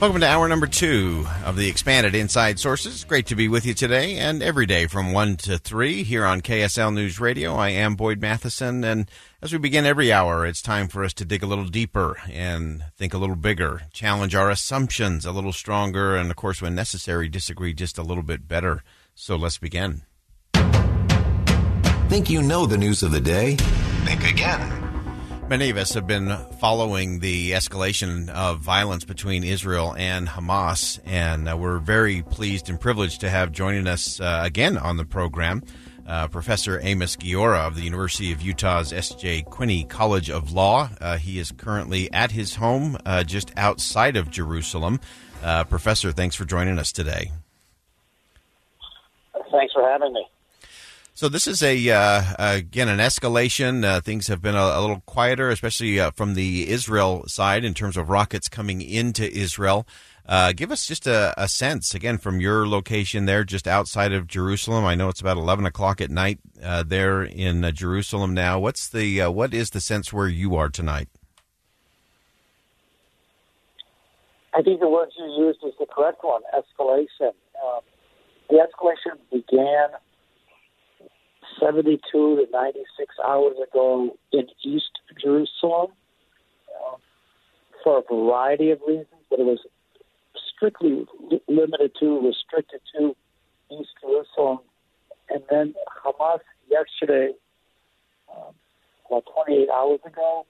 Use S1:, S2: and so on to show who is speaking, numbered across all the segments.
S1: Welcome to hour number two of the expanded Inside Sources. Great to be with you today and every day from 1 to 3 here on KSL News Radio. I am Boyd Matheson, and as we begin every hour, it's time for us to dig a little deeper and think a little bigger, challenge our assumptions a little stronger, and of course, when necessary, disagree just a little bit better. So let's begin.
S2: Think you know the news of the day? Think again.
S1: Many of us have been following the escalation of violence between Israel and Hamas, and uh, we're very pleased and privileged to have joining us uh, again on the program uh, Professor Amos Guiora of the University of Utah's S.J. Quinney College of Law. Uh, he is currently at his home uh, just outside of Jerusalem. Uh, Professor, thanks for joining us today.
S3: Thanks for having me.
S1: So this is a uh, again an escalation. Uh, things have been a, a little quieter, especially uh, from the Israel side in terms of rockets coming into Israel. Uh, give us just a, a, sense again from your location there, just outside of Jerusalem. I know it's about eleven o'clock at night uh, there in uh, Jerusalem now. What's the what is the sense where you are tonight?
S3: I think the word you used is the correct one: escalation. Um, the escalation began 72 to 96 hours ago in East Jerusalem uh, for a variety of reasons, but it was strictly limited to, restricted to East Jerusalem. And then Hamas yesterday, um, about 28 hours ago,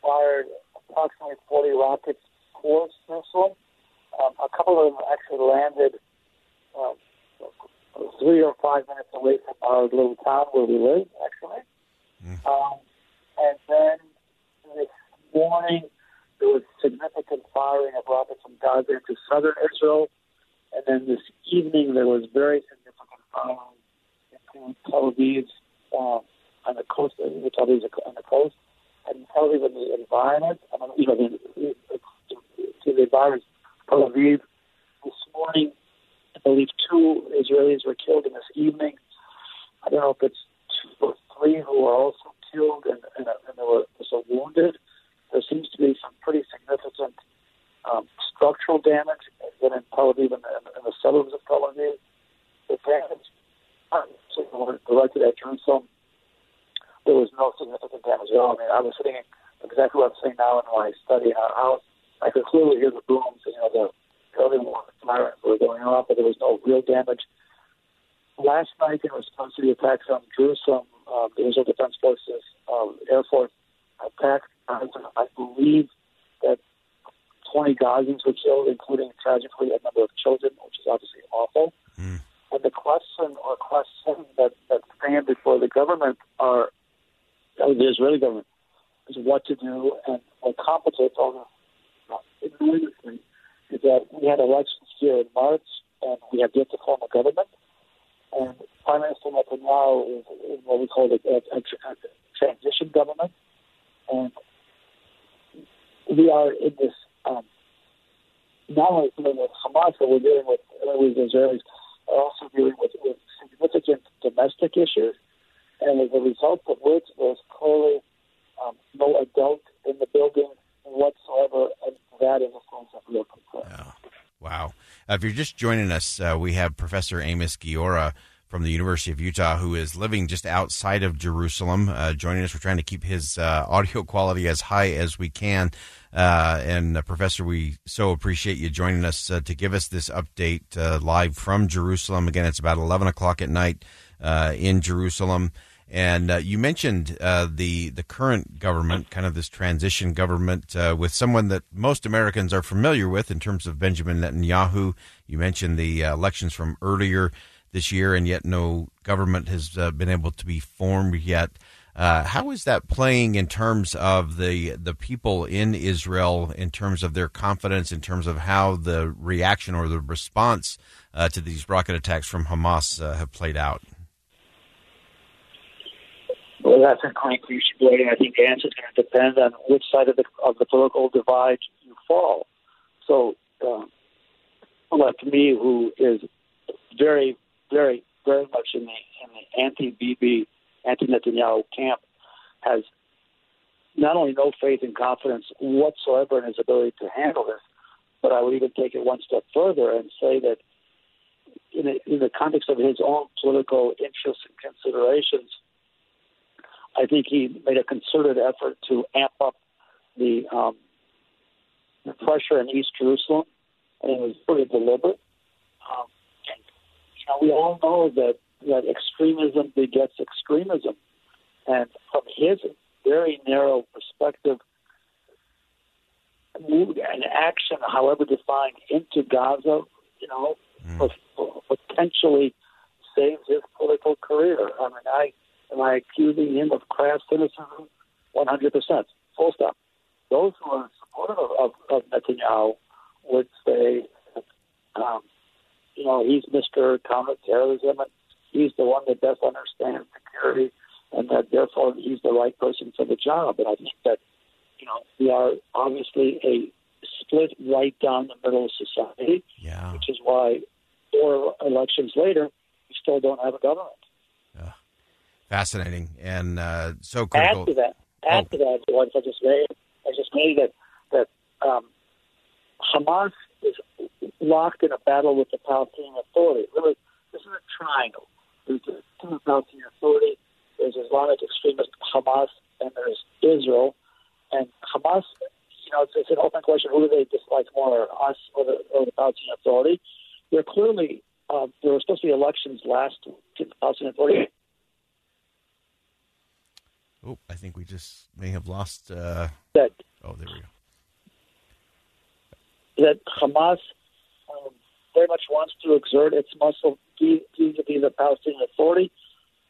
S3: fired approximately 40 rockets towards Jerusalem. Um, a couple of them actually landed um, three or five minutes away from our little town where we live, actually. Mm. Um, and then this morning, there was significant firing of rockets from Gaza into southern Israel. And then this evening, there was very significant firing into Tel Aviv uh, on the coast, uh, Tel Aviv on the coast, and Tel Aviv in the environment. I mean, you know, the, to the environment, Tel Aviv. This morning, believe two Israelis were killed in this evening. I don't know if it's two or three who were also killed and, and, and there were also wounded. There seems to be some pretty significant um, structural damage again in Tel Aviv and in, in the suburbs of Tel Aviv. The damage directed at Jerusalem, there was no significant damage at all. I mean, I was sitting exactly what I'm saying now in my study in our house. I could clearly hear the booms, you know, the building sirens were going off, but there was no real damage. Last night, in response to the attacks on Jerusalem, uh, the Israel Defense Forces, um, Air Force attacked I believe that 20 Gazans were killed, including tragically a number of children, which is obviously awful. Mm. And the question or questions that, that stand before the government are, uh, the Israeli government, is what to do and what complicates all this enormously is that we had elections here in March, and we have yet to form a government. And Prime Minister Netanyahu is, is what we call a, a, a transition government, and we are in this um, not only dealing with Hamas, but we're dealing with, with Israelis, are also dealing with, with significant domestic issues, and as a result of which there's clearly um, no adult in the building whatsoever, and that is a source of real concern.
S1: Yeah. Wow. Uh, if you're just joining us, uh, we have Professor Amos Guiora from the University of Utah, who is living just outside of Jerusalem, uh, joining us. We're trying to keep his uh, audio quality as high as we can. Uh, and uh, Professor, we so appreciate you joining us to give us this update live from Jerusalem. Again, it's about 11 o'clock at night in Jerusalem. And uh, you mentioned uh, the the current government, kind of this transition government, uh, with someone that most Americans are familiar with in terms of Benjamin Netanyahu. You mentioned the uh, elections from earlier this year, and yet no government has uh, been able to be formed yet. Uh, how is that playing in terms of the the people in Israel, in terms of their confidence, in terms of how the reaction or the response to these rocket attacks from Hamas have played out?
S3: Well, that's a question, Boyd. I think the answer is going to depend on which side of the of the political divide you fall. So, uh, like me, who is very, very, very much in the in the anti-Bibi, anti-Netanyahu camp, has not only no faith and confidence whatsoever in his ability to handle this, but I would even take it one step further and say that in, a, in the context of his own political interests and considerations, I think he made a concerted effort to amp up the, um, the pressure in East Jerusalem, and it was pretty deliberate. Um, and, you know, we all know that that extremism begets extremism, and from his very narrow perspective, mood and action, however defined, into Gaza, you know, mm. potentially saves his political career. I mean, I Am I accusing him of crass cynicism? 100%. Full stop. Those who are supportive of, of, of Netanyahu would say, um, you know, he's Mr. Counterterrorism, and he's the one that best understands security, and that therefore he's the right person for the job. And I think that, you know, we are obviously a split right down the middle of society,
S1: yeah.
S3: which is why four elections later, we still don't have a government.
S1: Fascinating and uh, so critical.
S3: Add to that, add oh. to that, the ones I just made. I just made that that um, Hamas is locked in a battle with the Palestinian Authority. Really, this is a triangle. There's the Palestinian Authority, there's Islamic extremist Hamas, and there's Israel. And Hamas, you know, it's, it's an open question: who do they dislike more, us or the, or the Palestinian Authority? They're clearly uh, there were supposed to be elections last week in the Palestinian Authority
S1: Oh, I think we just may have lost. Uh...
S3: That
S1: oh, there we go.
S3: That Hamas um, very much wants to exert its muscle vis-a-vis the Palestinian Authority,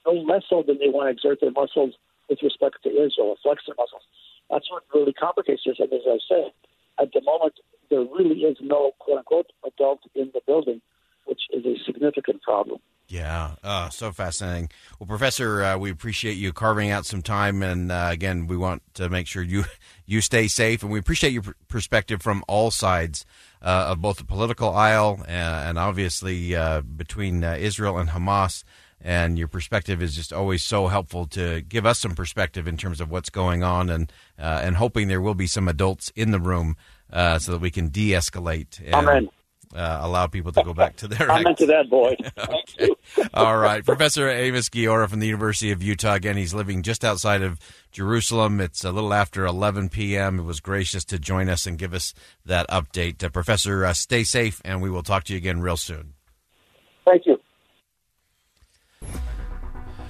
S3: no less so than they want to exert their muscles with respect to Israel, flex their muscles. That's what really complicates this. And as I said, at the moment, there really is no quote unquote adult in the building, which is a significant problem.
S1: Yeah, uh, so fascinating. Well, Professor, uh, we appreciate you carving out some time, and uh, again, we want to make sure you you stay safe, and we appreciate your perspective from all sides uh, of both the political aisle and, uh, and obviously uh, between Israel and Hamas. And your perspective is just always so helpful to give us some perspective in terms of what's going on, and and hoping there will be some adults in the room so that we can de-escalate. And,
S3: Amen
S1: uh, allow people to go back to their.
S3: I'm into that, Boyd.
S1: okay. All right, Professor Amos Guiora from the University of Utah. Again, he's living just outside of Jerusalem. It's a little after 11 p.m. It was gracious to join us and give us that update. Uh, Professor, uh, stay safe, and we will talk to you again real soon.
S3: Thank you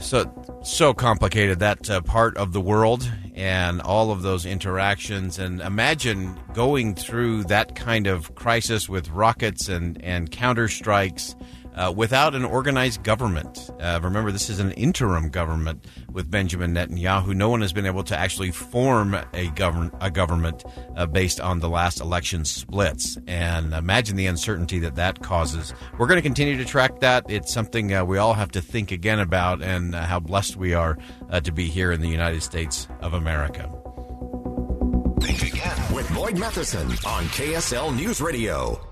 S1: so so complicated that uh, part of the world and all of those interactions. And imagine going through that kind of crisis with rockets and and counter strikes uh, without an organized government. Uh, remember, this is an interim government with Benjamin Netanyahu. No one has been able to actually form a, govern- a government uh, based on the last election splits. And imagine the uncertainty that that causes. We're going to continue to track that. It's something uh, we all have to think again about and uh, how blessed we are uh, to be here in the United States of America.
S2: Think again with Boyd Matheson on KSL News Radio.